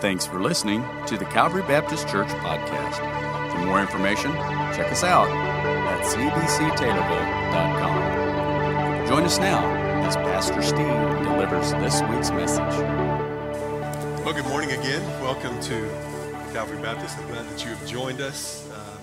Thanks for listening to the Calvary Baptist Church podcast. For more information, check us out at cbctaylorville.com. Join us now as Pastor Steve delivers this week's message. Well, good morning again. Welcome to Calvary Baptist. I'm glad that you have joined us uh,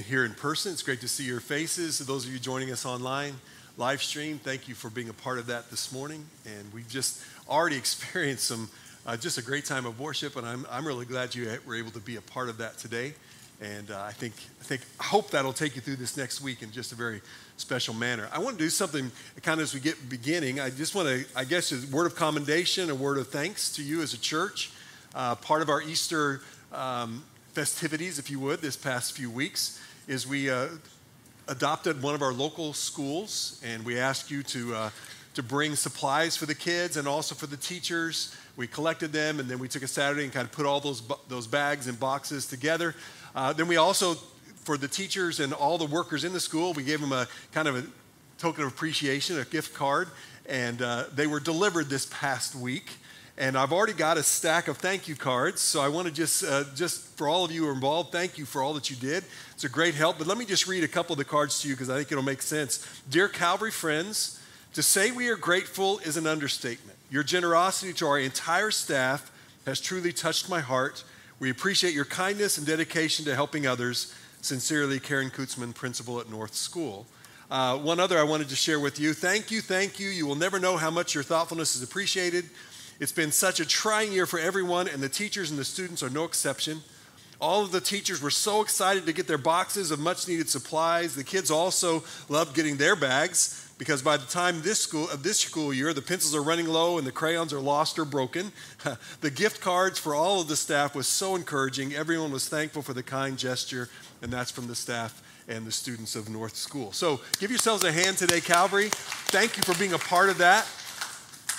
here in person. It's great to see your faces. those of you joining us online, live stream, thank you for being a part of that this morning. And we've just already experienced some uh, just a great time of worship, and I'm, I'm really glad you were able to be a part of that today. And uh, I think I think I hope that'll take you through this next week in just a very special manner. I want to do something kind of as we get beginning. I just want to, I guess, a word of commendation, a word of thanks to you as a church. Uh, part of our Easter um, festivities, if you would, this past few weeks, is we uh, adopted one of our local schools, and we asked you to uh, to bring supplies for the kids and also for the teachers. We collected them, and then we took a Saturday and kind of put all those, those bags and boxes together. Uh, then we also, for the teachers and all the workers in the school, we gave them a kind of a token of appreciation, a gift card, and uh, they were delivered this past week. And I've already got a stack of thank you cards, so I want to just, uh, just for all of you who are involved, thank you for all that you did. It's a great help. But let me just read a couple of the cards to you because I think it'll make sense. Dear Calvary friends, to say we are grateful is an understatement. Your generosity to our entire staff has truly touched my heart. We appreciate your kindness and dedication to helping others. Sincerely, Karen Kutzman, principal at North School. Uh, one other I wanted to share with you. Thank you, thank you. You will never know how much your thoughtfulness is appreciated. It's been such a trying year for everyone, and the teachers and the students are no exception. All of the teachers were so excited to get their boxes of much needed supplies. The kids also loved getting their bags because by the time this school of this school year the pencils are running low and the crayons are lost or broken. The gift cards for all of the staff was so encouraging. Everyone was thankful for the kind gesture and that's from the staff and the students of north school. So give yourselves a hand today calvary. Thank you for being a part of that.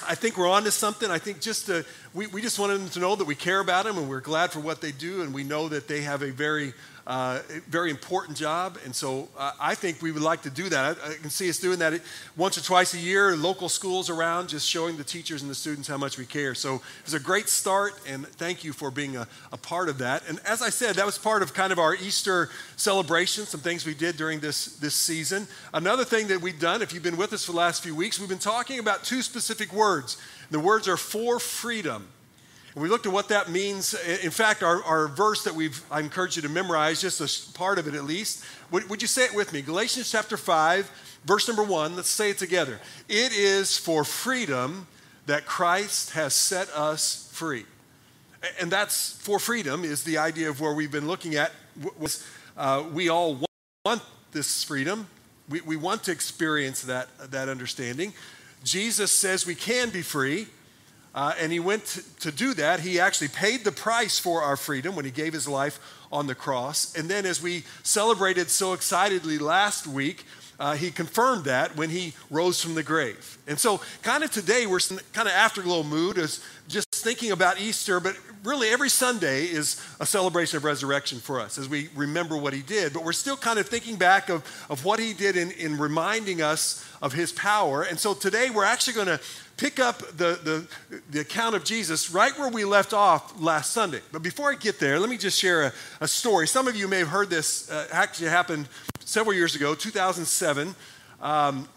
I think we're on to something. I think just to, we, we just want them to know that we care about them and we're glad for what they do, and we know that they have a very uh, very important job. And so uh, I think we would like to do that. I, I, can see us doing that once or twice a year, local schools around, just showing the teachers and the students how much we care. So it's a great start, and thank you for being a, a part of that. And as I said, that was part of kind of our Easter celebration, some things we did during this, this season. Another thing that we've done, if you've been with us for the last few weeks, we've been talking about two specific words. The words are for freedom we looked at what that means. In fact, our, our verse that we've, I encourage you to memorize, just a part of it at least. Would, would you say it with me? Galatians chapter 5, verse number 1. Let's say it together. It is for freedom that Christ has set us free. And that's for freedom, is the idea of where we've been looking at. Was, uh, we all want this freedom, we, we want to experience that, that understanding. Jesus says we can be free. Uh, and he went to, to, do that. He actually paid the price for our freedom when he gave his life on the cross. And then, as we celebrated so excitedly last week, uh, he confirmed that when he rose from the grave. And so, kind of today, we're kind of afterglow mood, is just thinking about Easter, but really every Sunday is a celebration of resurrection for us as we remember what he did. But we're still kind of thinking back of, of what he did in, in reminding us of his power. And so today we're actually going to pick up the, the, the, account of Jesus right where we left off last Sunday. But before I get there, let me just share a, a story. Some of you may have heard this, uh, actually happened several years ago, 2007. Um,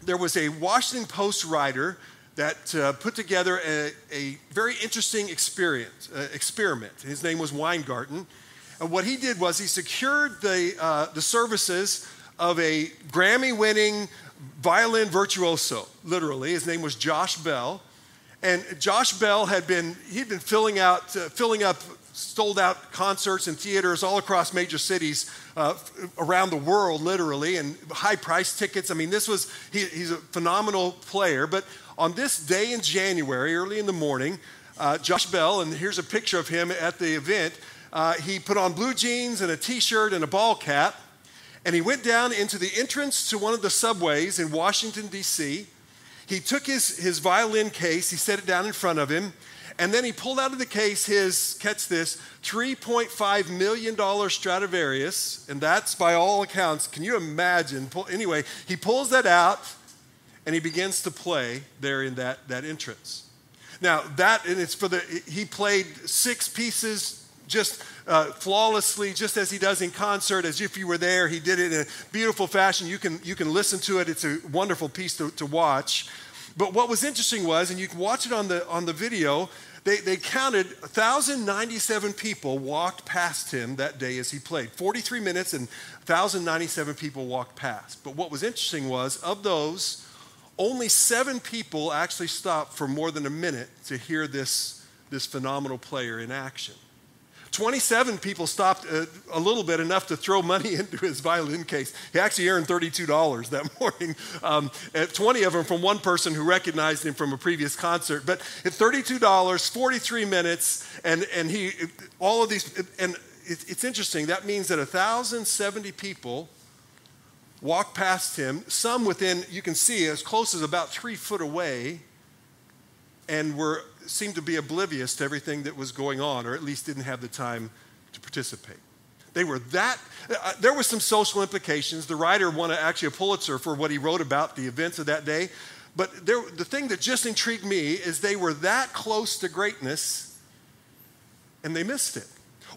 there was a Washington Post writer that uh, put together a, a very interesting experience, uh, experiment. His name was Weingarten. And what he did was he secured the, uh, the services of a Grammy winning violin virtuoso, literally. His name was Josh Bell. And Josh Bell had been, he'd been filling out, uh, filling up sold out concerts and theaters all across major cities uh, around the world, literally, and high price tickets. I mean, this was, he, he's a phenomenal player. But on this day in January, early in the morning, uh, Josh Bell, and here's a picture of him at the event, uh, he put on blue jeans and a t shirt and a ball cap and he went down into the entrance to one of the subways in Washington, D.C. He took his, his violin case, he set it down in front of him, and then he pulled out of the case his, catch this, $3.5 million Stradivarius, and that's by all accounts, can you imagine? Anyway, he pulls that out and he begins to play there in that, that entrance. Now, that, and it's for the, he played six pieces just uh, flawlessly, just as he does in concert, as if you were there. He did it in a beautiful fashion. You can, you can listen to it, it's a wonderful piece to, to watch. But what was interesting was, and you can watch it on the, on the video, they, they counted 1,097 people walked past him that day as he played. 43 minutes and 1,097 people walked past. But what was interesting was, of those, only seven people actually stopped for more than a minute to hear this, this phenomenal player in action. 27 people stopped a, uh, a, little bit enough to throw money into his violin case. He actually earned $32 that morning. Um, 20 of them from one person who recognized him from a previous concert. But at $32, 43 minutes, and, and he, all of these, and it's interesting. That means that 1,070 people walked past him, some within, you can see, as close as about three foot away, and were seemed to be oblivious to everything that was going on, or at least didn't have the time to participate. They were that, uh, there were some social implications. The writer won actually a Pulitzer for what he wrote about the events of that day. But there, the thing that just intrigued me is they were that close to greatness and they missed it.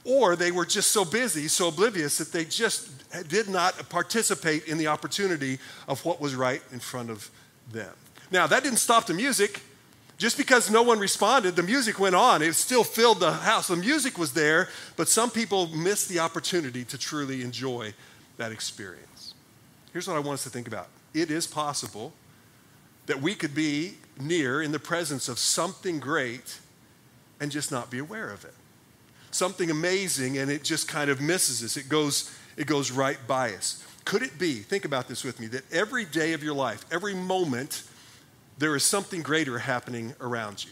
Or they were just so busy, so oblivious that they just did not participate in the opportunity of what was right in front of them. Now, that didn't stop the music. Just because no one responded, the music went on. It still filled the house. The music was there, but some people missed the opportunity to truly enjoy that experience. Here's what I want us to think about it is possible that we could be near in the presence of something great and just not be aware of it. Something amazing, and it just kind of misses us. It goes, it goes right by us. Could it be, think about this with me, that every day of your life, every moment, there is something greater happening around you.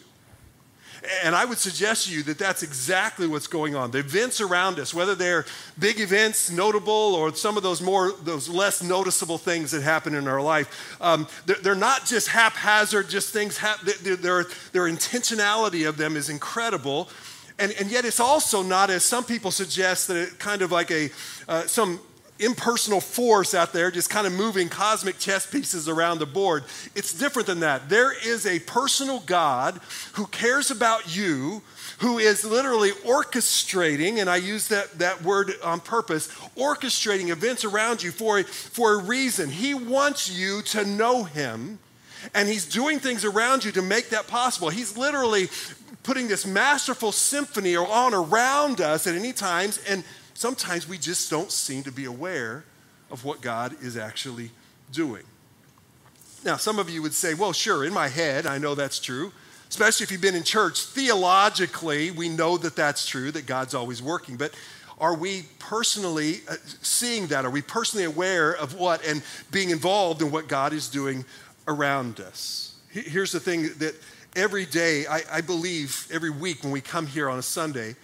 And I would suggest to you that that's exactly what's going on. The events around us, whether they're big events, notable, or some of those more, those less noticeable things that happen in our life, um, they're, they're, not just haphazard, just things, hap- their, their, intentionality of them is incredible. And, and yet it's also not, as some people suggest, that it kind of like a, uh, some impersonal force out there just kind of moving cosmic chess pieces around the board. It's different than that. There is a personal God who cares about you, who is literally orchestrating, and I use that, that word on purpose, orchestrating events around you for, for a reason. He wants you to know Him, and He's doing things around you to make that possible. He's literally putting this masterful symphony on around us at any times, and sometimes we just don't seem to be aware of what God is actually doing. Now, some of you would say, well, sure, in my head, I know that's true. Especially if you've been in church, theologically, we know that that's true, that God's always working. But are we personally uh, seeing that? Are we personally aware of what and being involved in what God is doing around us? Here's the thing that every day, I, I believe every week when we come here on a Sunday,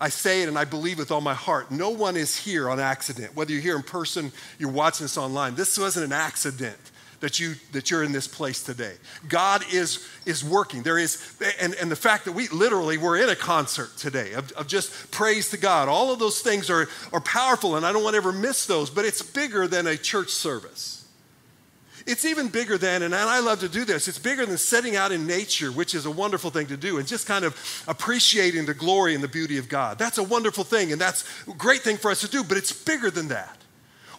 I say it and I believe with all my heart. No one is here on accident. Whether you're here in person, you're watching this online. This wasn't an accident that you that you're in this place today. God is is working. There is and, and the fact that we literally we're in a concert today of, of just praise to God. All of those things are, are powerful, and I don't want to ever miss those, but it's bigger than a church service. It's even bigger than, and I love to do this, it's bigger than setting out in nature, which is a wonderful thing to do, and just kind of appreciating the glory and the beauty of God. That's a wonderful thing, and that's a great thing for us to do, but it's bigger than that.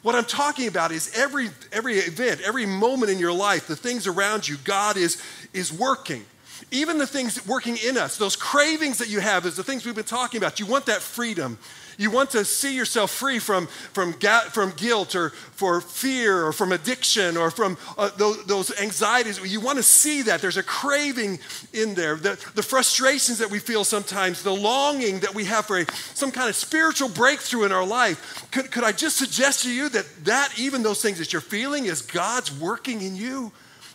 What I'm talking about is every, every event, every moment in your life, the things around you, God is, is working. Even the things working in us, those cravings that you have, is the things we've been talking about. You want that freedom. You want to see yourself free from, from, from guilt or for fear or from addiction or from uh, those, those, anxieties. You want to see that. There's a craving in there. The, the frustrations that we feel sometimes, the longing that we have for a, some kind of spiritual breakthrough in our life. Could, could I just suggest to you that, that even those things that you're feeling is God's working in you?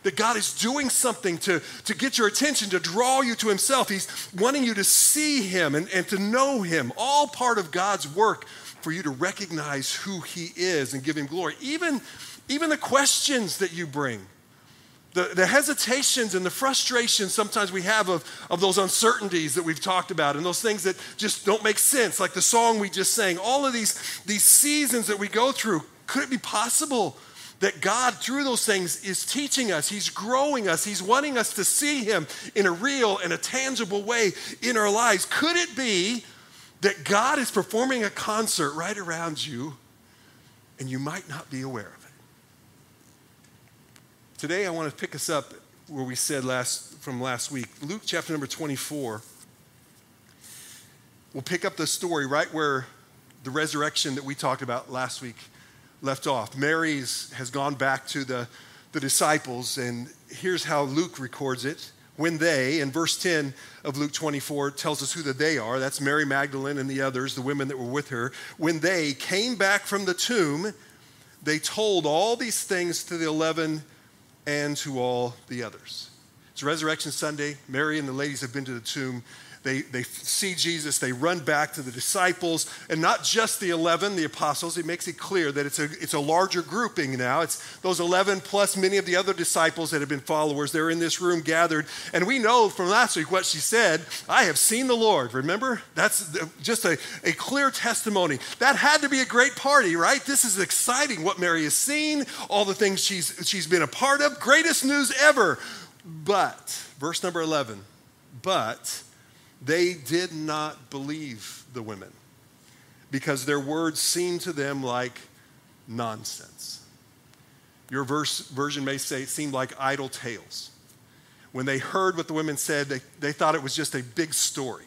That God is doing something to, to get your attention, to draw you to Himself. He's wanting you to see Him and, and to know Him. All part of God's work for you to recognize who He is and give Him glory. Even, even the questions that you bring, the, the hesitations and the frustrations sometimes we have of, of those uncertainties that we've talked about and those things that just don't make sense, like the song we just sang, all of these, these seasons that we go through, could it be possible that God, through those things, is teaching us. He's growing us. He's wanting us to see Him in a real and a tangible way in our lives. Could it be that God is performing a concert right around you and you might not be aware of it? Today, I want to pick us up where we said last, from last week. Luke chapter number 24. We'll pick up the story right where the resurrection that we talked about last week left off. Mary has gone back to the, the disciples, and here's how Luke records it. When they, in verse 10 of Luke 24, tells us who the they are. That's Mary Magdalene and the others, the women that were with her. When they came back from the tomb, they told all these things to the 11 and to all the others. It's Resurrection Sunday. Mary and the ladies have been to the tomb. They, they see Jesus, they run back to the disciples, and not just the 11, the apostles. It makes it clear that it's a, it's a larger grouping now. It's those 11 plus many of the other disciples that have been followers. They're in this room gathered. And we know from last week what she said I have seen the Lord. Remember? That's just a, a clear testimony. That had to be a great party, right? This is exciting what Mary has seen, all the things she's, she's been a part of. Greatest news ever. But, verse number 11, but they did not believe the women because their words seemed to them like nonsense. Your verse, version may say it seemed like idle tales. When they heard what the women said, they, they thought it was just a big story,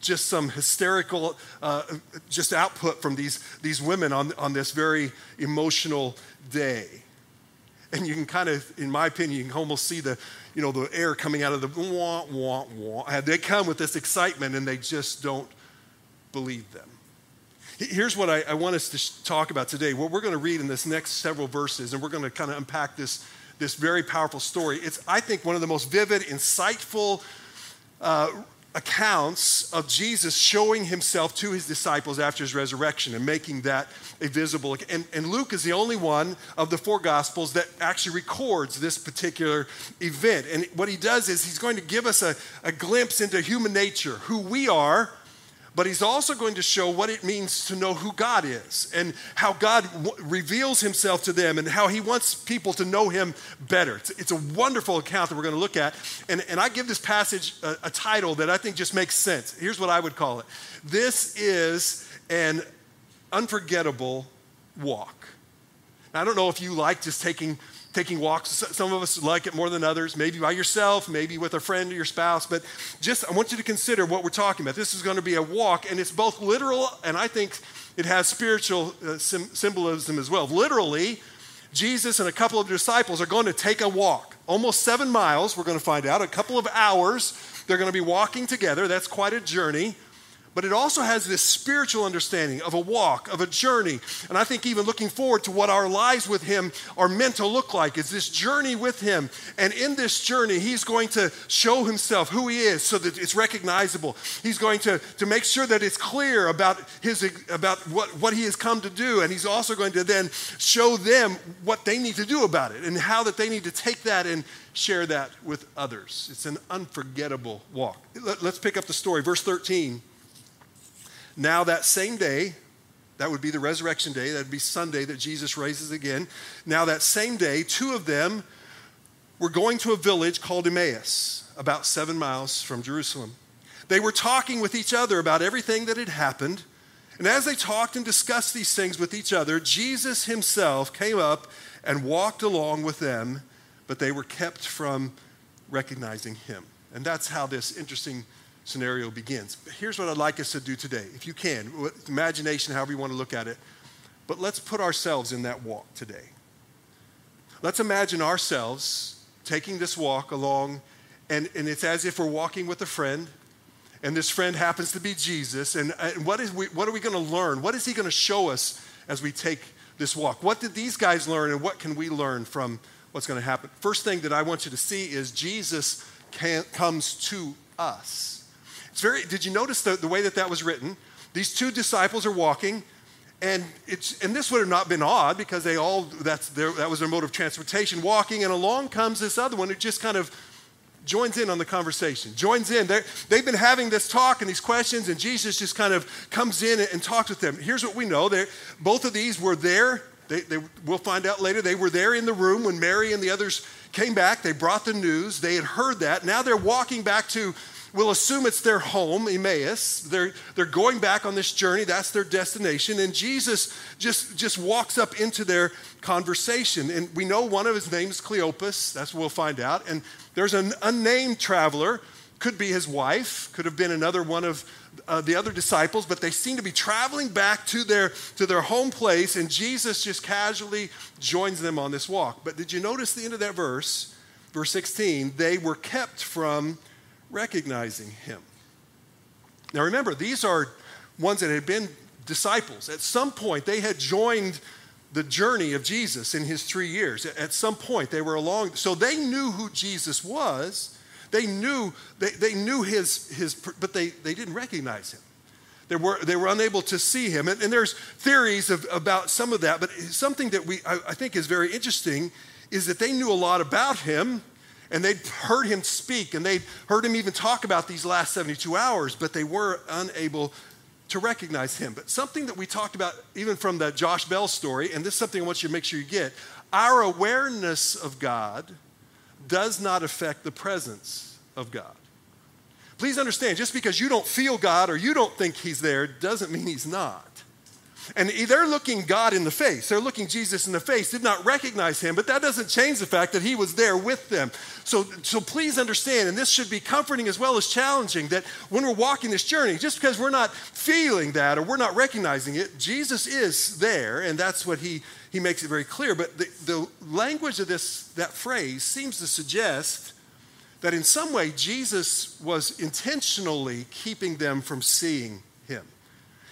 just some hysterical, uh, just output from these, these women on, on this very emotional day. And you can kind of, in my opinion, you can almost see the, you know, the air coming out of the wah, wah, wah. They come with this excitement and they just don't believe them. Here's what I, I want us to talk about today. What we're going to read in this next several verses, and we're going to kind of unpack this, this very powerful story. It's, I think, one of the most vivid, insightful uh, accounts of Jesus showing himself to his disciples after his resurrection and making that a visible. And, and Luke is the only one of the four gospels that actually records this particular event. And what he does is he's going to give us a, a glimpse into human nature, who we are but he's also going to show what it means to know who God is and how God w- reveals himself to them and how he wants people to know him better. It's, it's a wonderful account that we're going to look at. And, and I give this passage a, a title that I think just makes sense. Here's what I would call it This is an unforgettable walk. Now, I don't know if you like just taking taking walks. Some of us like it more than others, maybe by yourself, maybe with a friend or your spouse. But just, I want you to consider what we're talking about. This is going to be a walk, and it's both literal and I think it has spiritual uh, symbolism as well. Literally, Jesus and a couple of disciples are going to take a walk, almost seven miles, we're going to find out, a couple of hours. They're going to be walking together. That's quite a journey but it also has this spiritual understanding of a walk, of a journey. And I think even looking forward to what our lives with Him are meant to look like is this journey with Him. And in this journey, He's going to show Himself who He is so that it's recognizable. He's going to, to make sure that it's clear about, his, about what, what He has come to do. And He's also going to then show them what they need to do about it and how that they need to take that and share that with others. It's an unforgettable walk. Let's pick up the story. Verse 13. Now, that same day, that would be the resurrection day, that would be Sunday that Jesus raises again. Now, that same day, two of them were going to a village called Emmaus, about seven miles from Jerusalem. They were talking with each other about everything that had happened. And as they talked and discussed these things with each other, Jesus himself came up and walked along with them, but they were kept from recognizing him. And that's how this interesting scenario begins. But here's what I'd like us to do today, if you can, imagination, however you want to look at it. But let's put ourselves in that walk today. Let's imagine ourselves taking this walk along, and, and it's as if we're walking with a friend, and this friend happens to be Jesus. And, and what, is we, what are we going to learn? What is he going to show us as we take this walk? What did these guys learn, and what can we learn from what's going to happen? First thing that I want you to see is Jesus can, comes to us. It's very, did you notice the, the way that that was written? These two disciples are walking, and, it's, and this would have not been odd because they all, that's their, that was their mode of transportation, walking, and along comes this other one who just kind of joins in on the conversation, joins in. they they've been having this talk and these questions, and Jesus just kind of comes in and, and talks with them. Here's what we know They're, both of these were there They, they, we'll find out later, they were there in the room when Mary and the others came back. They brought the news. They had heard that. Now they're walking back to, we'll assume it's their home, Emmaus. They're, they're going back on this journey. That's their destination. And Jesus just, just walks up into their conversation. And we know one of his names, Cleopas. That's what we'll find out. And there's an unnamed traveler, could be his wife, could have been another one of uh, the other disciples, but they seem to be traveling back to their, to their home place, and Jesus just casually joins them on this walk. But did you notice the end of that verse, verse 16? They were kept from recognizing him. Now remember, these are ones that had been disciples. At some point, they had joined the journey of Jesus in his three years. At some point, they were along, so they knew who Jesus was they knew, they, they knew his, his, but they, they didn't recognize him. They were, they were unable to see him. And, and there's theories of, about some of that, but something that we, I, I think is very interesting is that they knew a lot about him and they'd heard him speak and they'd heard him even talk about these last 72 hours, but they were unable to recognize him. But something that we talked about even from the Josh Bell story, and this is something I want you to make sure you get our awareness of God does not affect the presence of God. Please understand, just because you don't feel God or you don't think He's there doesn't mean He's not. And they're looking God in the face. They're looking Jesus in the face, did not recognize him, but that doesn't change the fact that he was there with them. So, so please understand, and this should be comforting as well as challenging, that when we're walking this journey, just because we're not feeling that or we're not recognizing it, Jesus is there, and that's what he, he makes it very clear. But the, the language of this, that phrase seems to suggest that in some way Jesus was intentionally keeping them from seeing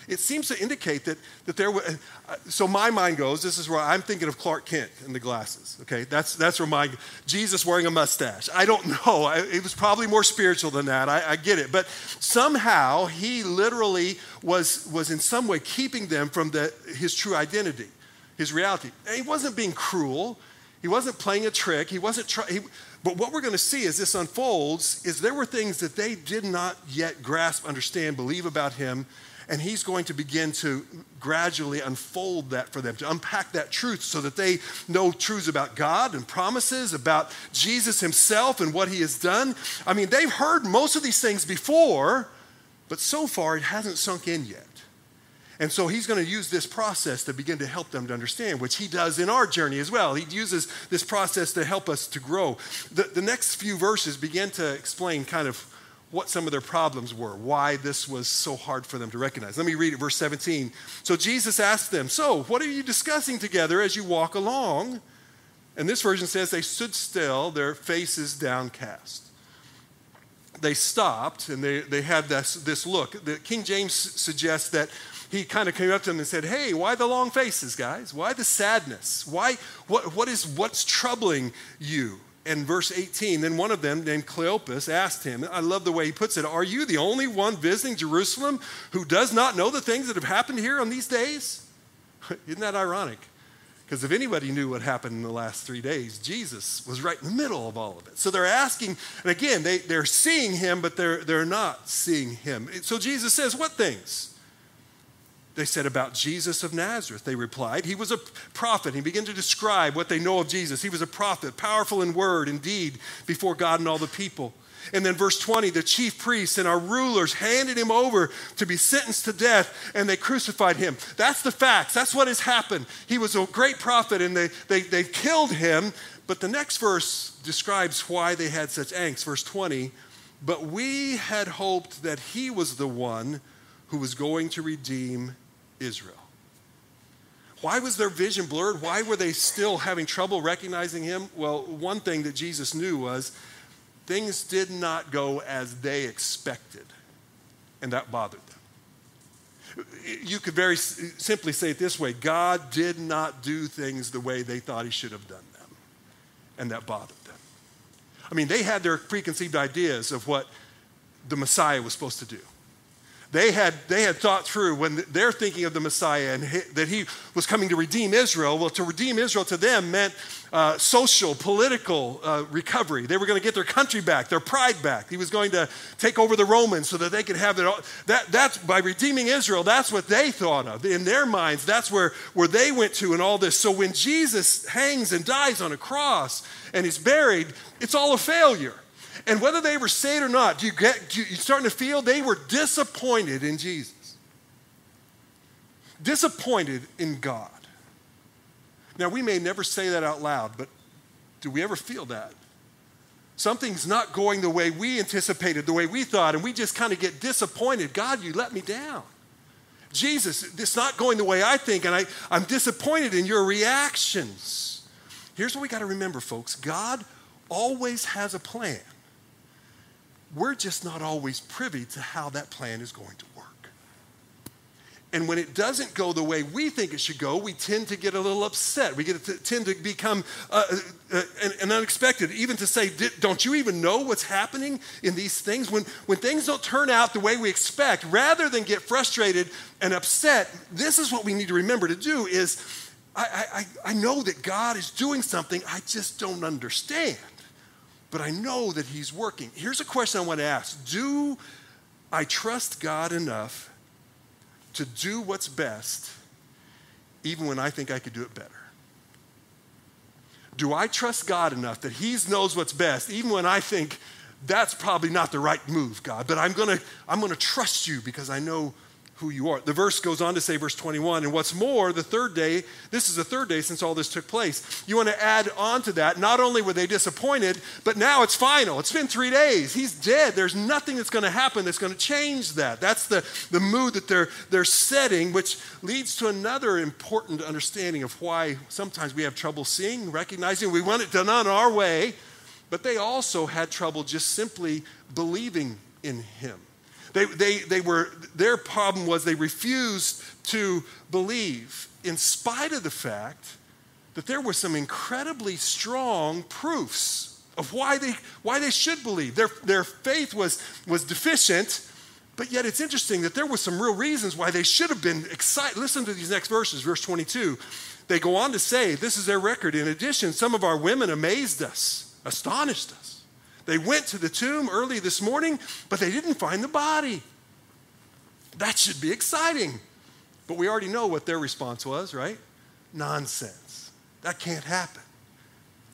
it seems to indicate that, that there was, uh, so my mind goes, this is where I'm thinking of Clark Kent in the glasses, okay? That's, that's where my, Jesus wearing a mustache. I don't know. I, it was probably more spiritual than that. I, I get it. But somehow he literally was, was in some way keeping them from the, his true identity, his reality. And he wasn't being cruel. He wasn't playing a trick. He wasn't trying. But what we're going to see as this unfolds is there were things that they did not yet grasp, understand, believe about him and he's going to begin to gradually unfold that for them, to unpack that truth so that they know truths about God and promises, about Jesus himself and what he has done. I mean, they've heard most of these things before, but so far it hasn't sunk in yet. And so he's going to use this process to begin to help them to understand, which he does in our journey as well. He uses this process to help us to grow. The, the next few verses begin to explain kind of what some of their problems were, why this was so hard for them to recognize. Let me read it, verse 17. So Jesus asked them, So, what are you discussing together as you walk along? And this version says they stood still, their faces downcast. They stopped and they, they had this, this look. The King James suggests that he kind of came up to them and said, Hey, why the long faces, guys? Why the sadness? Why, what, what is, what's troubling you? And verse 18, then one of them, named Cleopas, asked him, I love the way he puts it, Are you the only one visiting Jerusalem who does not know the things that have happened here on these days? Isn't that ironic? Because if anybody knew what happened in the last three days, Jesus was right in the middle of all of it. So they're asking, and again, they, they're seeing him, but they're, they're not seeing him. So Jesus says, What things? They said about Jesus of Nazareth. They replied, He was a prophet. He began to describe what they know of Jesus. He was a prophet, powerful in word and deed before God and all the people. And then, verse 20, the chief priests and our rulers handed him over to be sentenced to death, and they crucified him. That's the facts. That's what has happened. He was a great prophet, and they, they, they killed him. But the next verse describes why they had such angst. Verse 20, but we had hoped that he was the one who was going to redeem Israel. Why was their vision blurred? Why were they still having trouble recognizing him? Well, one thing that Jesus knew was things did not go as they expected, and that bothered them. You could very simply say it this way God did not do things the way they thought he should have done them, and that bothered them. I mean, they had their preconceived ideas of what the Messiah was supposed to do. They had, they had thought through when they're thinking of the Messiah and he, that he was coming to redeem Israel. Well, to redeem Israel to them meant uh, social, political uh, recovery. They were going to get their country back, their pride back. He was going to take over the Romans so that they could have it. That, that's by redeeming Israel. That's what they thought of in their minds. That's where, where they went to in all this. So when Jesus hangs and dies on a cross and he's buried, it's all a failure. And whether they were saved or not, do you get do you starting to feel they were disappointed in Jesus? Disappointed in God. Now, we may never say that out loud, but do we ever feel that? Something's not going the way we anticipated, the way we thought, and we just kind of get disappointed. God, you let me down. Jesus, it's not going the way I think, and I, I'm disappointed in your reactions. Here's what we got to remember, folks God always has a plan. We're just not always privy to how that plan is going to work. And when it doesn't go the way we think it should go, we tend to get a little upset. We get to, tend to become uh, uh, uh and, unexpected, even to say, Don't you even know what's happening in these things? When, when things don't turn out the way we expect, rather than get frustrated and upset, this is what we need to remember to do is I, I, I know that God is doing something, I just don't understand but I know that He's working. Here's a question I want to ask Do I trust God enough to do what's best, even when I think I could do it better? Do I trust God enough that He knows what's best, even when I think that's probably not the right move, God, but I'm gonna, I'm gonna trust you because I know who you are. The verse goes on to say, verse 21, and what's more, the third day, this is the third day since all this took place. You want to add on to that, not only were they disappointed, but now it's final. It's been three days. He's dead. There's nothing that's going to happen that's going to change that. That's the, the mood that they're, they're setting, which leads to another important understanding of why sometimes we have trouble seeing, recognizing we want it done on our way, but they also had trouble just simply believing in Him. They, they, they were, their problem was they refused to believe, in spite of the fact that there were some incredibly strong proofs of why they, why they should believe. Their, their faith was, was deficient, but yet it's interesting that there were some real reasons why they should have been excited. Listen to these next verses, verse 22. They go on to say, this is their record. In addition, some of our women amazed us, astonished us. They went to the tomb early this morning, but they didn't find the body. That should be exciting. But we already know what their response was, right? Nonsense. That can't happen.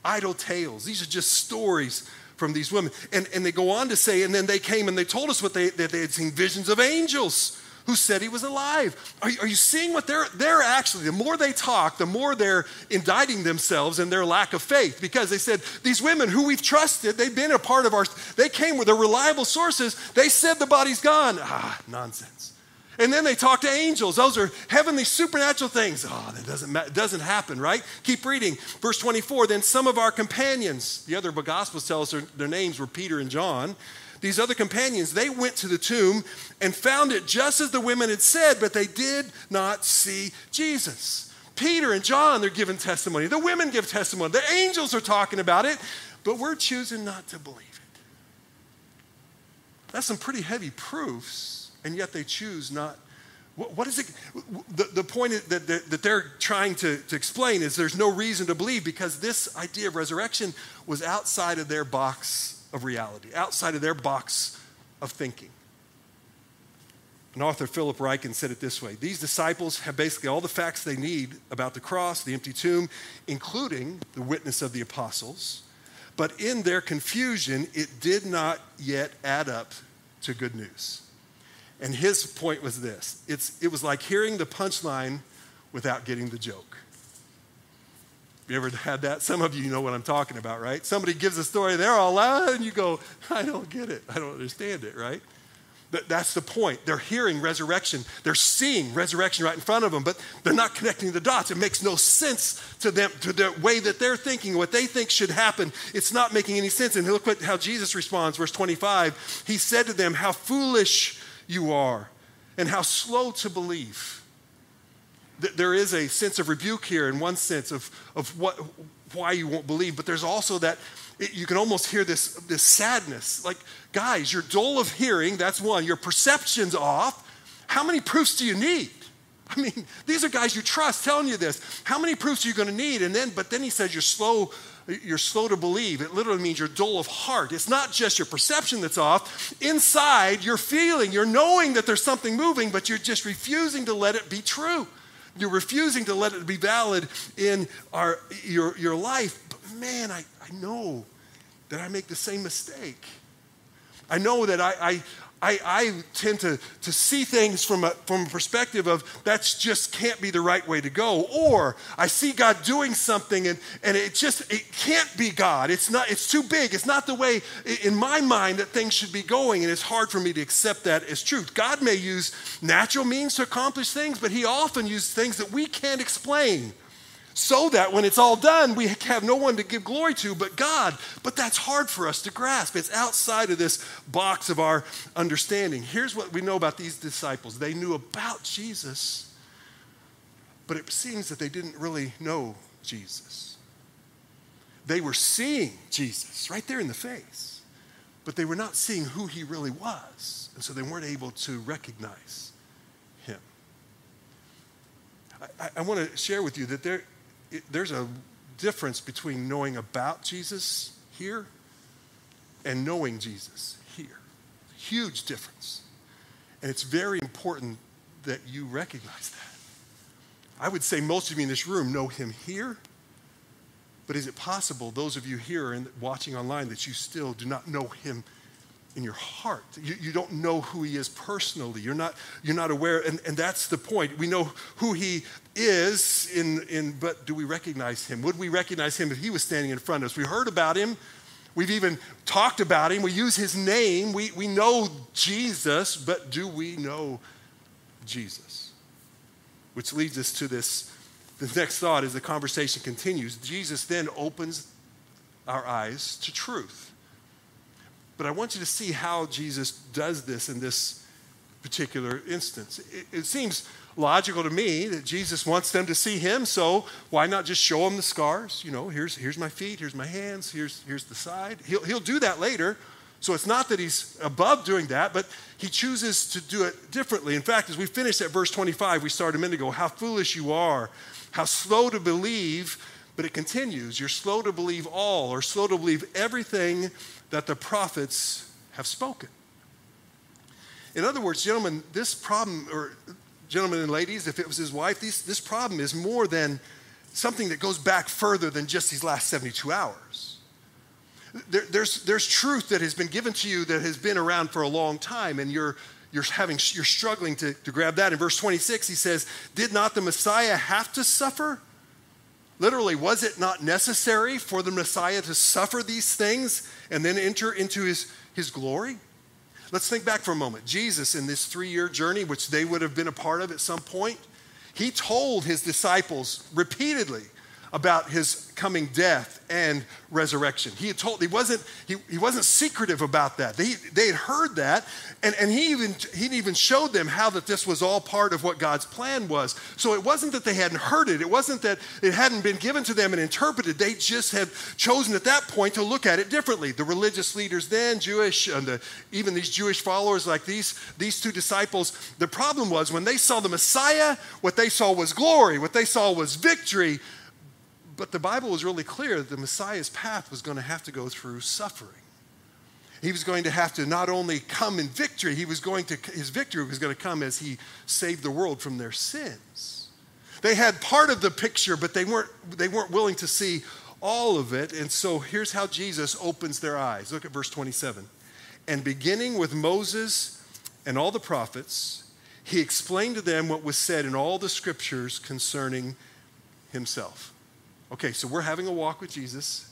Idle tales. These are just stories from these women. And, and they go on to say, and then they came and they told us what they, that they had seen visions of angels who said he was alive. Are, are you seeing what they're, they're actually, the more they talk, the more they're indicting themselves and their lack of faith because they said, these women who we've trusted, they've been a part of our, they came with their reliable sources, they said the body's gone. Ah, nonsense. And then they talk to angels. Those are heavenly supernatural things. Oh, that doesn't, doesn't happen, right? Keep reading. Verse 24. Then some of our companions, the other Gospels tell us their, their names were Peter and John, these other companions, they went to the tomb and found it just as the women had said, but they did not see Jesus. Peter and John, they're giving testimony. The women give testimony. The angels are talking about it, but we're choosing not to believe it. That's some pretty heavy proofs, and yet they choose not. What, is it? The, the point that, that, that they're trying to, to explain is there's no reason to believe because this idea of resurrection was outside of their box of reality, outside of their box of thinking. And author, Philip Ryken, said it this way These disciples have basically all the facts they need about the cross, the empty tomb, including the witness of the apostles. But in their confusion, it did not yet add up to good news. And his point was this it's, it was like hearing the punchline without getting the joke. You ever had that? Some of you know what I'm talking about, right? Somebody gives a story, they're all loud, and you go, I don't get it. I don't understand it, right? But that's the point. They're hearing resurrection. They're seeing resurrection right in front of them, but they're not connecting the dots. It makes no sense to them, to the way that they're thinking, what they think should happen. It's not making any sense. And look how Jesus responds, verse 25. He said to them, How foolish you are, and how slow to believe there is a sense of rebuke here in one sense of, of what, why you won't believe, but there's also that it, you can almost hear this, this sadness. Like, guys, you're dull of hearing, that's one. Your perception's off. How many proofs do you need? I mean, these are guys you trust telling you this. How many proofs are you going to need? And then, but then he says you're slow, you're slow to believe. It literally means you're dull of heart. It's not just your perception that's off. Inside, you're feeling, you're knowing that there's something moving, but you're just refusing to let it be true. You're refusing to let it be valid in our, your, your life. But man, I, I know that I make the same mistake. I know that I, I, I, I, tend to, to see things from a, from a perspective of that's just can't be the right way to go. Or I see God doing something and, and it just it can't be God. It's not, it's too big. It's not the way in my mind that things should be going, and it's hard for me to accept that as truth. God may use natural means to accomplish things, but he often uses things that we can't explain so that when it's all done, we have no one to give glory to but God. But that's hard for us to grasp. It's outside of this box of our understanding. Here's what we know about these disciples they knew about Jesus, but it seems that they didn't really know Jesus. They were seeing Jesus right there in the face, but they were not seeing who he really was. And so they weren't able to recognize him. I, I want to share with you that there, there's a difference between knowing about Jesus here and knowing Jesus here. Huge difference. And it's very important that you recognize that. I would say most of you in this room know him here, but is it possible, those of you here and watching online, that you still do not know him in your heart. You, you don't know who he is personally. You're not, you're not aware, and, and that's the point. We know who he is, in, in, but do we recognize him? Would we recognize him if he was standing in front of us? We heard about him. We've even talked about him. We use his name. We, we know Jesus, but do we know Jesus? Which leads us to this. The next thought as the conversation continues. Jesus then opens our eyes to truth. But I want you to see how Jesus does this in this particular instance. It, it, seems logical to me that Jesus wants them to see him, so why not just show them the scars? You know, here's, here's my feet, here's my hands, here's, here's the side. He'll, he'll do that later. So it's not that he's above doing that, but he chooses to do it differently. In fact, as we finish at verse 25, we started a minute ago, how foolish you are, how slow to believe, but it continues. You're slow to believe all, or slow to believe everything that the prophets have spoken. In other words, gentlemen, this problem, or gentlemen and ladies, if it was his wife, these, this problem is more than something that goes back further than just these last 72 hours. There, there's, there's truth that has been given to you that has been around for a long time, and you're, you're, having, you're struggling to, to grab that. In verse 26, he says, Did not the Messiah have to suffer? Literally, was it not necessary for the Messiah to suffer these things and then enter into his, his glory? Let's think back for a moment. Jesus, in this three year journey, which they would have been a part of at some point, he told his disciples repeatedly about his coming death and resurrection. He had told, he wasn't, he, he wasn't secretive about that. They, they had heard that, and, and he, even, he even showed them how that this was all part of what God's plan was. So it wasn't that they hadn't heard it, it wasn't that it hadn't been given to them and interpreted. They just had chosen at that point to look at it differently. The religious leaders then, Jewish, and the, even these Jewish followers like these, these two disciples, the problem was when they saw the Messiah, what they saw was glory, what they saw was victory but the Bible was really clear that the Messiah's path was going to have to go through suffering. He was going to have to not only come in victory, he was going to, his victory was going to come as he saved the world from their sins. They had part of the picture, but they weren't, they weren't willing to see all of it. And so here's how Jesus opens their eyes. Look at verse 27. And beginning with Moses and all the prophets, he explained to them what was said in all the scriptures concerning himself. Okay, so we're having a walk with Jesus,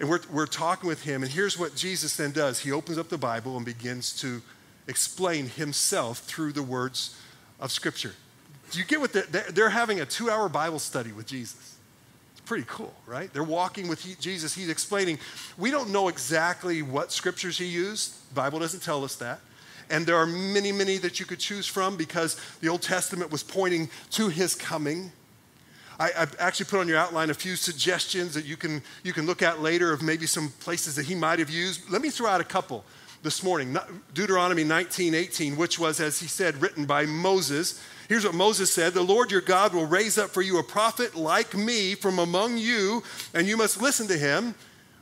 and we're, we're talking with him, and here's what Jesus then does He opens up the Bible and begins to explain himself through the words of Scripture. Do you get what they're, they're having a two hour Bible study with Jesus? It's pretty cool, right? They're walking with Jesus. He's explaining. We don't know exactly what scriptures he used, the Bible doesn't tell us that. And there are many, many that you could choose from because the Old Testament was pointing to his coming. I, have actually put on your outline a few suggestions that you can, you can look at later of maybe some places that he might have used. Let me throw out a couple this morning. Deuteronomy 19, 18, which was, as he said, written by Moses. Here's what Moses said The Lord your God will raise up for you a prophet like me from among you, and you must listen to him.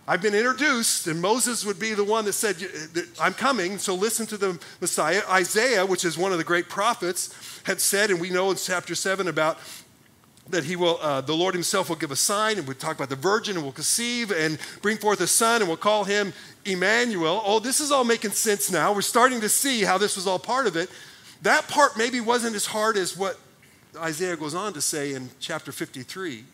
I've been introduced, and Moses would be the one that said, uh, I'm coming, so listen to the Messiah. Isaiah, which is one of the great prophets, had said, and we know in chapter 7 about that he will, uh, the Lord himself will give a sign, and we talk about the virgin, and will conceive and bring forth a son, and we'll call him Emmanuel. Oh, this is all making sense now. We're starting to see how this was all part of it. That part maybe wasn't as hard as what Isaiah goes on to say in chapter 53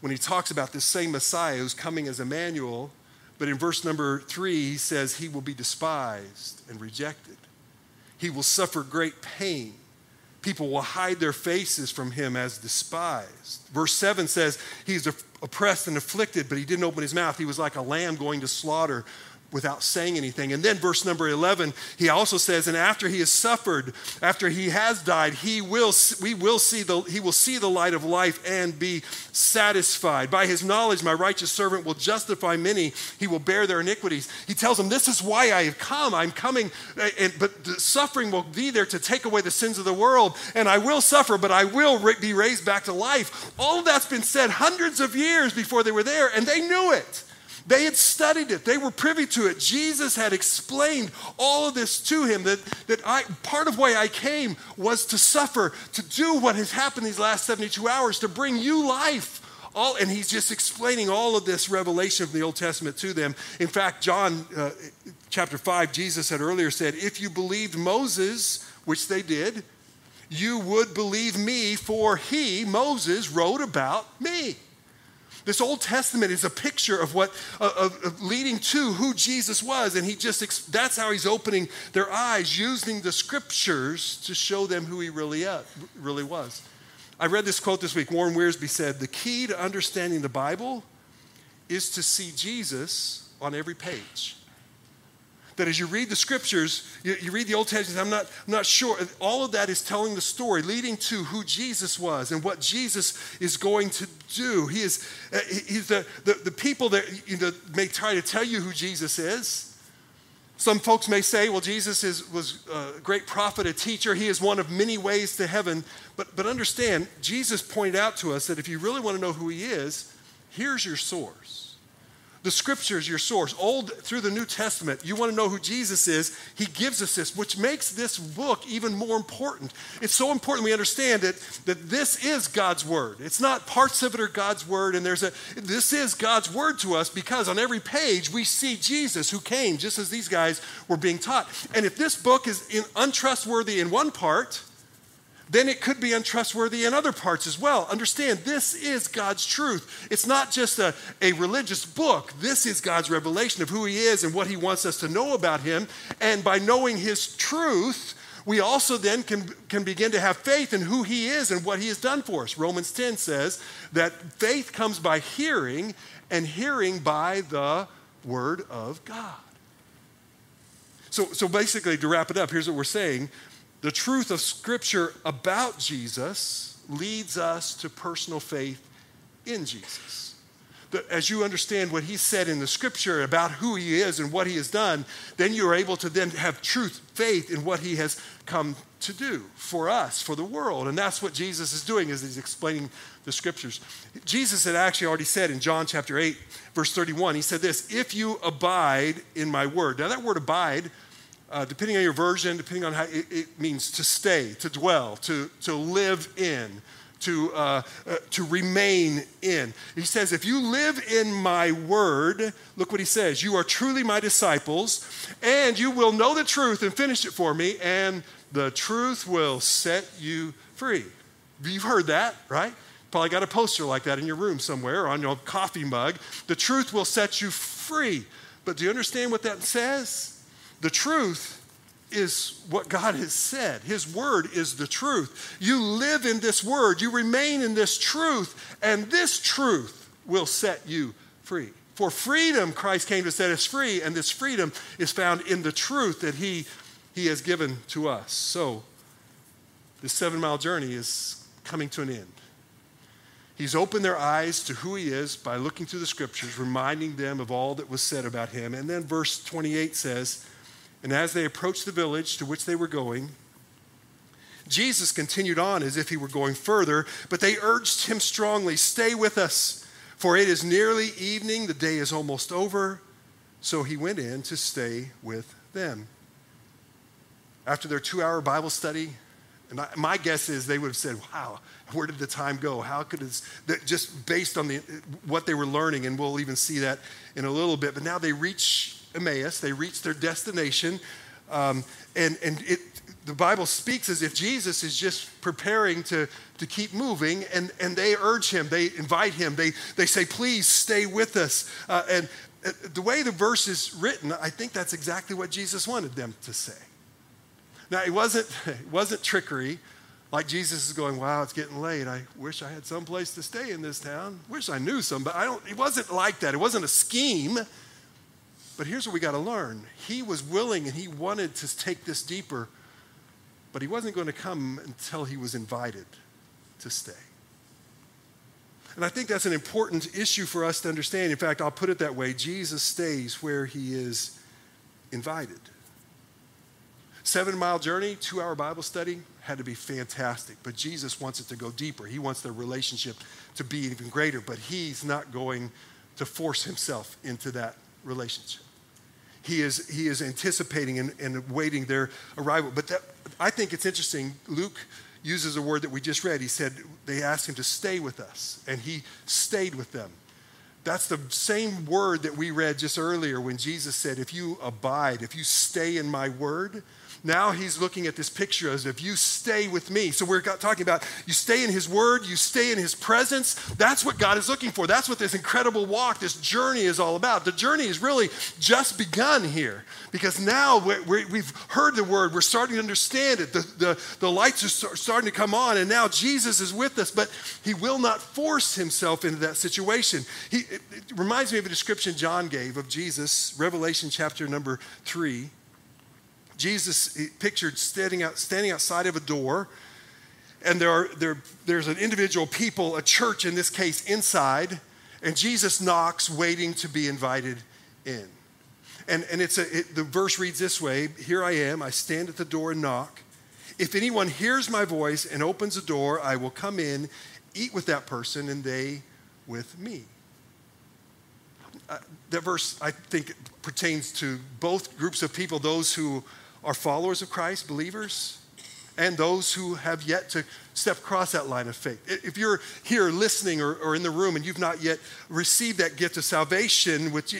when he talks about this same Messiah who's coming as Emmanuel. But in verse number three, he says, He will be despised and rejected. He will suffer great pain. People will hide their faces from him as despised. Verse 7 says, He's oppressed and afflicted, but he didn't open his mouth. He was like a lamb going to slaughter without saying anything. And then verse number 11, he also says, and after he has suffered, after he has died, he will we will see the he will see the light of life and be satisfied. By his knowledge my righteous servant will justify many, he will bear their iniquities. He tells them, this is why I have come. I'm coming uh, and but the suffering will be there to take away the sins of the world, and I will suffer, but I will be raised back to life. All that's been said hundreds of years before they were there, and they knew it. They had studied it, they were privy to it. Jesus had explained all of this to him that, that I, part of why I came was to suffer, to do what has happened these last 72 hours, to bring you life. All, and he's just explaining all of this revelation from the Old Testament to them. In fact, John uh, chapter 5, Jesus had earlier said, If you believed Moses, which they did, you would believe me, for he, Moses, wrote about me. This Old Testament is a picture of what, of, of leading to who Jesus was. And he just, that's how he's opening their eyes, using the scriptures to show them who he really, uh, really was. I read this quote this week. Warren Wiersbe said, The key to understanding the Bible is to see Jesus on every page that as you read the scriptures, you, you, read the Old Testament, I'm not, I'm not sure. All of that is telling the story, leading to who Jesus was and what Jesus is going to do. He is, uh, he's the, the, the people that you know, may try to tell you who Jesus is. Some folks may say, well, Jesus is, was a great prophet, a teacher. He is one of many ways to heaven. But, but understand, Jesus pointed out to us that if you really want to know who he is, here's your source. The scriptures, your source, Old through the New Testament, you want to know who Jesus is, he gives us this, which makes this book even more important. It's so important we understand it that this is God's word. It's not parts of it are God's word, and there's a this is God's word to us because on every page we see Jesus who came just as these guys were being taught. And if this book is in, untrustworthy in one part, then it could be untrustworthy in other parts as well. Understand, this is God's truth. It's not just a, a religious book. This is God's revelation of who He is and what He wants us to know about Him. And by knowing His truth, we also then can, can begin to have faith in who He is and what He has done for us. Romans 10 says that faith comes by hearing, and hearing by the Word of God. So, so basically, to wrap it up, here's what we're saying the truth of Scripture about Jesus leads us to personal faith in Jesus. As you understand what he said in the Scripture about who he is and what he has done, then you're able to then have truth, faith in what he has come to do for us, for the world. And that's what Jesus is doing as he's explaining the Scriptures. Jesus had actually already said in John chapter 8, verse 31, he said this, if you abide in my word. Now that word abide uh, depending on your version, depending on how it, it, means to stay, to dwell, to, to live in, to, uh, uh, to remain in. He says, If you live in my word, look what he says, you are truly my disciples, and you will know the truth and finish it for me, and the truth will set you free. You've heard that, right? Probably got a poster like that in your room somewhere or on your coffee mug. The truth will set you free. But do you understand what that says? The truth is what God has said. His word is the truth. You live in this word, you remain in this truth, and this truth will set you free. For freedom, Christ came to set us free, and this freedom is found in the truth that He, he has given to us. So, this seven mile journey is coming to an end. He's opened their eyes to who he is by looking through the scriptures, reminding them of all that was said about him. And then verse 28 says, And as they approached the village to which they were going, Jesus continued on as if he were going further, but they urged him strongly, Stay with us, for it is nearly evening, the day is almost over. So he went in to stay with them. After their two hour Bible study, and my guess is they would have said, Wow, where did the time go? How could it, just based on the, what they were learning, and we'll even see that in a little bit. But now they reach Emmaus, they reach their destination, um, and, and it, the Bible speaks as if Jesus is just preparing to, to keep moving, and, and they urge him, they invite him, they, they say, Please stay with us. Uh, and uh, the way the verse is written, I think that's exactly what Jesus wanted them to say. Now, it wasn't, it wasn't trickery. Like Jesus is going, wow, it's getting late. I wish I had some place to stay in this town. Wish I knew some, but I don't, it wasn't like that. It wasn't a scheme. But here's what we got to learn. He was willing and he wanted to take this deeper, but he wasn't going to come until he was invited to stay. And I think that's an important issue for us to understand. In fact, I'll put it that way Jesus stays where he is invited. Seven mile journey, two hour Bible study had to be fantastic. But Jesus wants it to go deeper. He wants the relationship to be even greater, but he's not going to force himself into that relationship. He is, he is anticipating and, and waiting their arrival. But that, I think it's interesting. Luke uses a word that we just read. He said they asked him to stay with us, and he stayed with them. That's the same word that we read just earlier when Jesus said, If you abide, if you stay in my word, now he's looking at this picture as if you stay with me. So we're talking about you stay in his word, you stay in his presence. That's what God is looking for. That's what this incredible walk, this journey is all about. The journey is really just begun here because now we have heard the word, we're starting to understand it. The, the, the lights are starting to come on, and now Jesus is with us, but he will not force himself into that situation. He, it, it reminds me of a description John gave of Jesus, Revelation chapter number three. Jesus pictured standing, out, standing outside of a door, and there are, there, there's an individual people, a church in this case, inside, and Jesus knocks, waiting to be invited in. And, and it's a, it, the verse reads this way Here I am, I stand at the door and knock. If anyone hears my voice and opens the door, I will come in, eat with that person, and they with me. Uh, that verse, I think, pertains to both groups of people those who are followers of Christ, believers, and those who have yet to step across that line of faith. If you're here listening or, or in the room and you've not yet received that gift of salvation, which,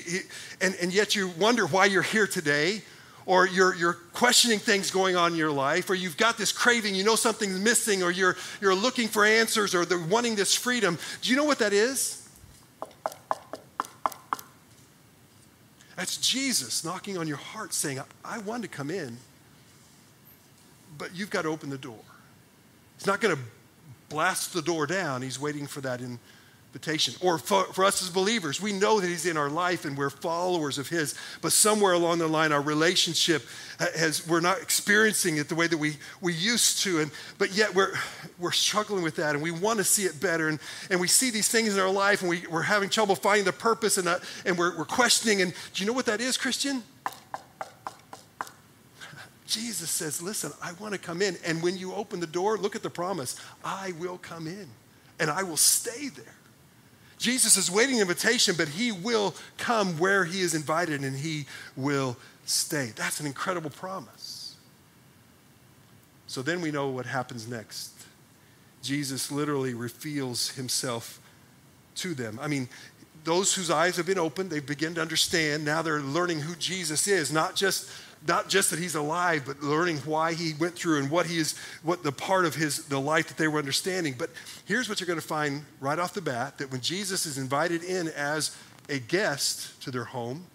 and, and yet you wonder why you're here today, or you're, you're questioning things going on in your life, or you've got this craving, you know something's missing, or you're, you're looking for answers, or they're wanting this freedom, do you know what that is? That's Jesus knocking on your heart saying, I want to come in, but you've got to open the door. He's not going to blast the door down, he's waiting for that in, invitation. Or for, for, us as believers, we know that He's in our life and we're followers of His, but somewhere along the line, our relationship has, we're not experiencing it the way that we, we used to. And, but yet we're, we're struggling with that and we want to see it better. And, and we see these things in our life and we, we're having trouble finding the purpose and, uh, and we're, we're questioning. And do you know what that is, Christian? Jesus says, Listen, I want to come in. And when you open the door, look at the promise I will come in and I will stay there. Jesus is waiting invitation, but he will come where he is invited and he will stay. That's an incredible promise. So then we know what happens next. Jesus literally reveals himself to them. I mean, those whose eyes have been opened, they begin to understand. Now they're learning who Jesus is, not just not just that he's alive, but learning why he went through and what he is, what the part of his the life that they were understanding. But here's what you're going to find right off the bat: that when Jesus is invited in as a guest to their home,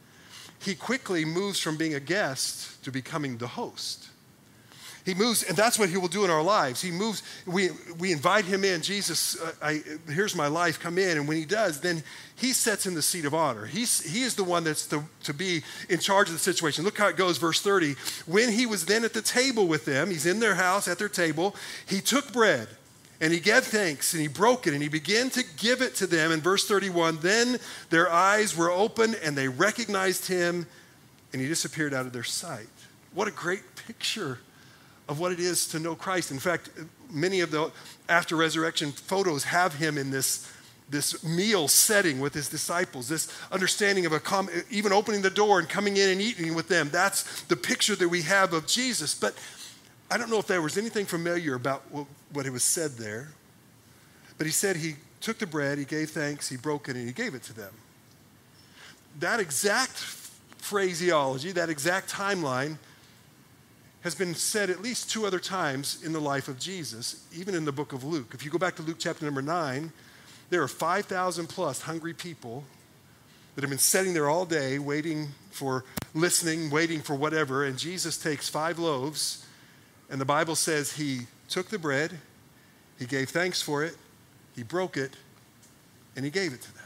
he quickly moves from being a guest to becoming the host. He moves, and that's what he will do in our lives. He moves, we, we invite him in. Jesus, uh, I, here's my life, come in. And when he does, then he sets in the seat of honor. He's, he is the one that's to, to be in charge of the situation. Look how it goes, verse 30. When he was then at the table with them, he's in their house at their table, he took bread And he gave thanks and he broke it and he began to give it to them. In verse 31, then their eyes were open and they recognized him and he disappeared out of their sight. What a great picture of what it is to know Christ. In fact, many of the after resurrection photos have him in this, this meal setting with his disciples, this understanding of a com- even opening the door and coming in and eating with them. That's the picture that we have of Jesus. But I don't know if there was anything familiar about what, what it was said there, but he said he took the bread, he gave thanks, he broke it, and he gave it to them. That exact phraseology, that exact timeline, has been said at least two other times in the life of Jesus, even in the book of Luke. If you go back to Luke chapter number nine, there are 5,000 plus hungry people that have been sitting there all day waiting for listening, waiting for whatever, and Jesus takes five loaves and the Bible says he took the bread, he gave thanks for it, he broke it, and he gave it to them.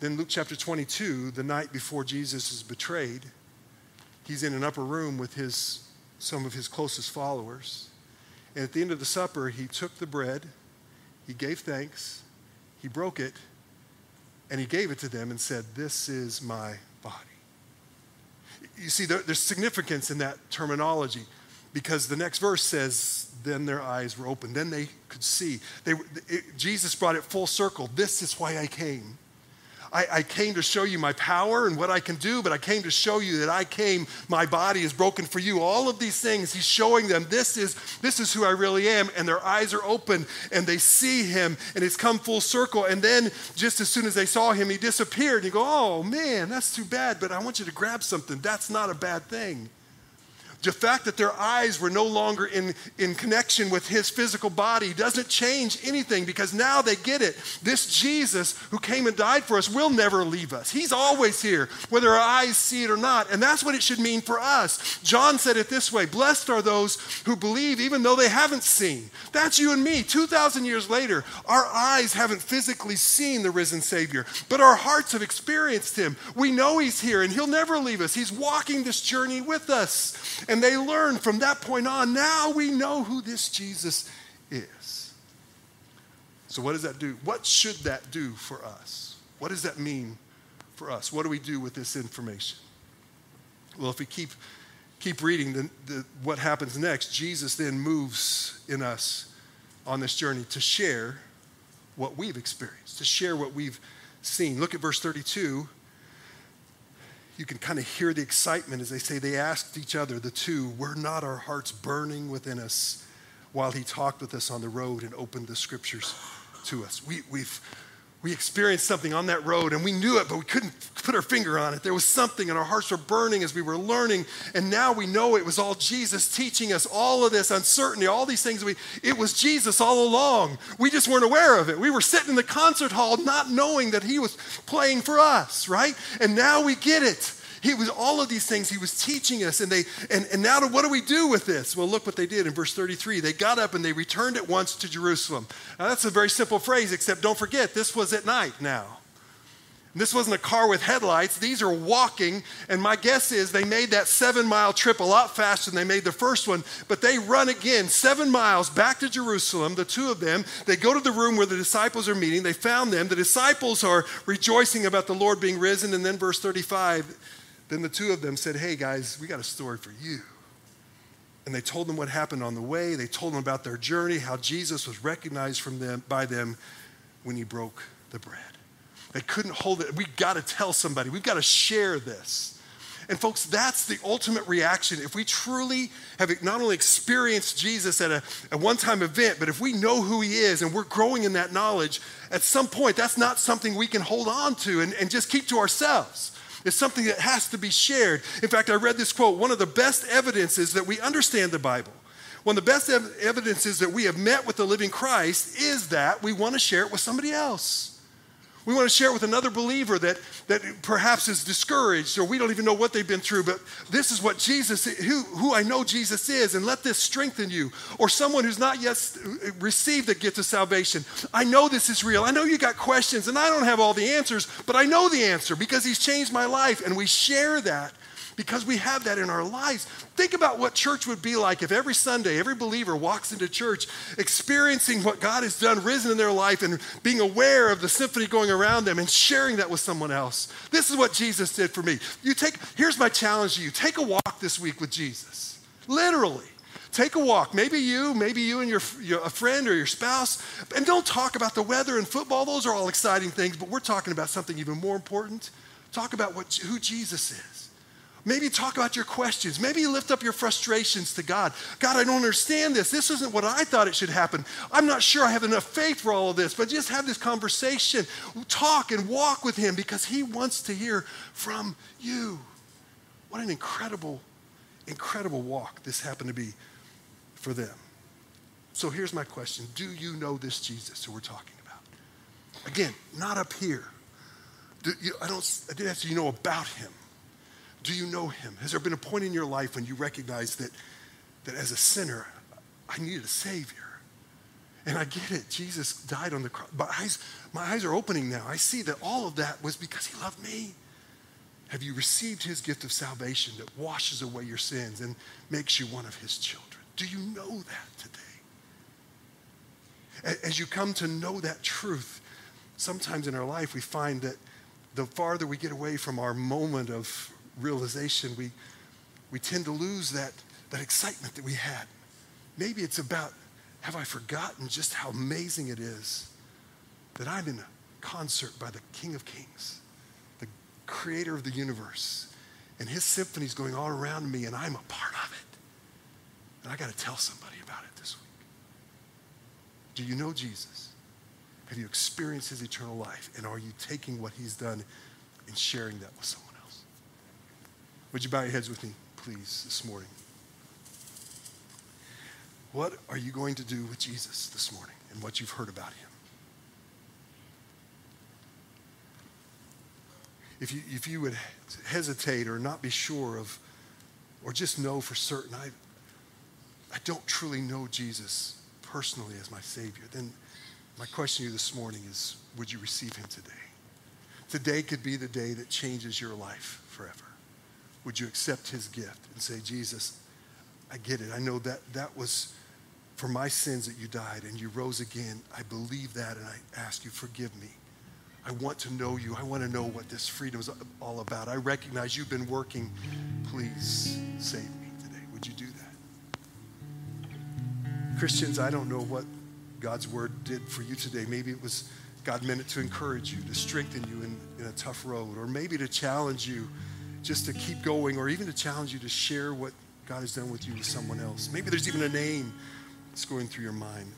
Then, Luke chapter 22, the night before Jesus is betrayed, he's in an upper room with his, some of his closest followers. And at the end of the supper, he took the bread, he gave thanks, he broke it, and he gave it to them and said, This is my body you see, there, there's significance in that terminology because the next verse says, then their eyes were open. Then they could see. They, it, Jesus brought it full circle. This is why I came. I, I, came to show you my power and what I can do, but I came to show you that I came, my body is broken for you. All of these things, he's showing them this is, this is who I really am. And their eyes are open and they see him and it's come full circle. And then just as soon as they saw him, he disappeared. And you go, oh man, that's too bad, but I want you to grab something. That's not a bad thing. The fact that their eyes were no longer in, in connection with his physical body doesn't change anything because now they get it. This Jesus who came and died for us will never leave us. He's always here, whether our eyes see it or not. And that's what it should mean for us. John said it this way Blessed are those who believe even though they haven't seen. That's you and me. 2,000 years later, our eyes haven't physically seen the risen Savior, but our hearts have experienced him. We know he's here and he'll never leave us. He's walking this journey with us. And they learned from that point on, now we know who this Jesus is. So, what does that do? What should that do for us? What does that mean for us? What do we do with this information? Well, if we keep, keep reading the, the, what happens next, Jesus then moves in us on this journey to share what we've experienced, to share what we've seen. Look at verse 32 you can kind of hear the excitement as they say, they asked each other, the two, were not our hearts burning within us while he talked with us on the road and opened the scriptures to us? We, we've, we experienced something on that road and we knew it, but we couldn't put our finger on it. There was something and our hearts were burning as we were learning. And now we know it was all Jesus teaching us all of this uncertainty, all these things. We, it was Jesus all along. We just weren't aware of it. We were sitting in the concert hall not knowing that he was playing for us, right? And now we get it. He was all of these things he was teaching us. And they and, and now what do we do with this? Well, look what they did in verse 33. They got up and they returned at once to Jerusalem. Now that's a very simple phrase, except don't forget, this was at night now. This wasn't a car with headlights. These are walking. And my guess is they made that seven mile trip a lot faster than they made the first one. But they run again, seven miles back to Jerusalem, the two of them. They go to the room where the disciples are meeting. They found them. The disciples are rejoicing about the Lord being risen. And then, verse 35, then the two of them said, Hey, guys, we got a story for you. And they told them what happened on the way. They told them about their journey, how Jesus was recognized from them, by them when he broke the bread. They couldn't hold it. We've got to tell somebody. We've got to share this. And folks, that's the ultimate reaction. If we truly have not only experienced Jesus at a, a one time event, but if we know who he is and we're growing in that knowledge, at some point, that's not something we can hold on to and, and just keep to ourselves. It's something that has to be shared. In fact, I read this quote one of the best evidences that we understand the Bible, one of the best ev- evidences that we have met with the living Christ is that we want to share it with somebody else. We want to share it with another believer that, that perhaps is discouraged or we don't even know what they've been through, but this is what Jesus, who, who I know Jesus is, and let this strengthen you. Or someone who's not yet received the gift of salvation. I know this is real. I know you got questions, and I don't have all the answers, but I know the answer because He's changed my life. And we share that because we have that in our lives. Think about what church would be like if every Sunday, every believer walks into church experiencing what God has done, risen in their life, and being aware of the symphony going around them and sharing that with someone else. This is what Jesus did for me. You take, here's my challenge to you take a walk this week with Jesus. Literally. Take a walk. Maybe you, maybe you and your, your, a friend or your spouse. And don't talk about the weather and football. Those are all exciting things, but we're talking about something even more important. Talk about what, who Jesus is. Maybe talk about your questions. Maybe lift up your frustrations to God. God, I don't understand this. This isn't what I thought it should happen. I'm not sure I have enough faith for all of this, but just have this conversation. Talk and walk with Him because He wants to hear from you. What an incredible, incredible walk this happened to be for them. So here's my question Do you know this Jesus who we're talking about? Again, not up here. You, I, don't, I didn't ask you know about him. Do you know him? Has there been a point in your life when you recognize that, that as a sinner, I needed a Savior? And I get it. Jesus died on the cross. My eyes, my eyes are opening now. I see that all of that was because he loved me. Have you received his gift of salvation that washes away your sins and makes you one of his children? Do you know that today? As you come to know that truth, sometimes in our life we find that the farther we get away from our moment of realization, we, we tend to lose that, that excitement that we had. Maybe it's about have I forgotten just how amazing it is that I'm in a concert by the King of Kings, the creator of the universe, and his symphony's going all around me, and I'm a part of it. And I got to tell somebody about it this week. Do you know Jesus? Have you experienced his eternal life? And are you taking what he's done and sharing that with someone? Would you bow your heads with me, please, this morning? What are you going to do with Jesus this morning and what you've heard about him? If you, if you would hesitate or not be sure of, or just know for certain, I, I don't truly know Jesus personally as my Savior, then my question to you this morning is would you receive Him today? Today could be the day that changes your life forever. Would you accept His gift and say, Jesus, I get it. I know that that was for my sins that you died and you rose again. I believe that and I ask you, forgive me. I want to know you. I want to know what this freedom is all about. I recognize you've been working. Please save me today. Would you do that? Christians, I don't know what God's word did for you today. Maybe it was God meant it to encourage you, to strengthen you in, in a tough road, or maybe to challenge you just to keep going, or even to challenge you to share what God has done with you with someone else. Maybe there's even a name that's going through your mind.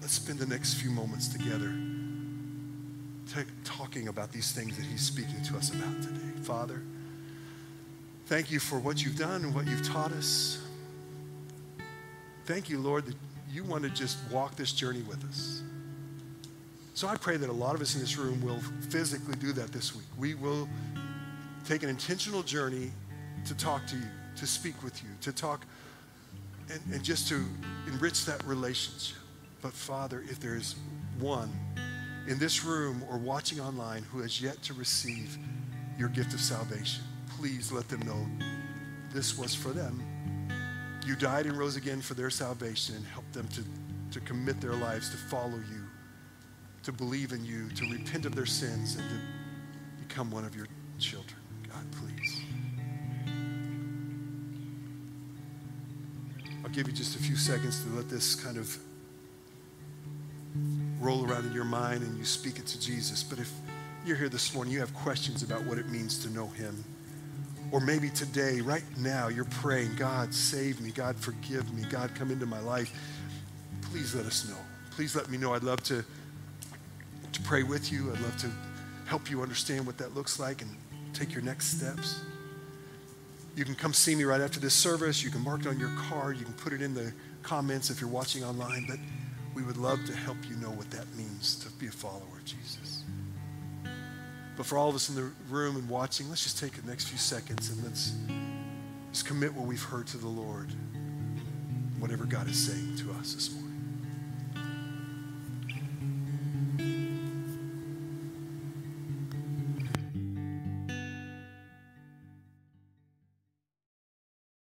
Let's spend the next few moments together t- talking about these things that He's speaking to us about today. Father, thank you for what you've done and what you've taught us. Thank you, Lord, that you want to just walk this journey with us. So I pray that a lot of us in this room will physically do that this week. We will take an intentional journey to talk to you, to speak with you, to talk and, and just to enrich that relationship. But Father, if there is one in this room or watching online who has yet to receive your gift of salvation, please let them know this was for them you died and rose again for their salvation and help them to, to commit their lives to follow you, to believe in you, to repent of their sins, and to become one of your children. God, please. I'll give you just a few seconds to let this kind of roll around in your mind and you speak it to Jesus. But if you're here this morning, you have questions about what it means to know him. Or maybe today, right now, you're praying, God, save me. God, forgive me. God, come into my life. Please let us know. Please let me know. I'd love to, to pray with you. I'd love to help you understand what that looks like and take your next steps. You can come see me right after this service. You can mark it on your card. You can put it in the comments if you're watching online. But we would love to help you know what that means to be a follower of Jesus. But for all of us in the room and watching, let's just take the next few seconds and let's just commit what we've heard to the Lord, whatever God is saying to us this morning.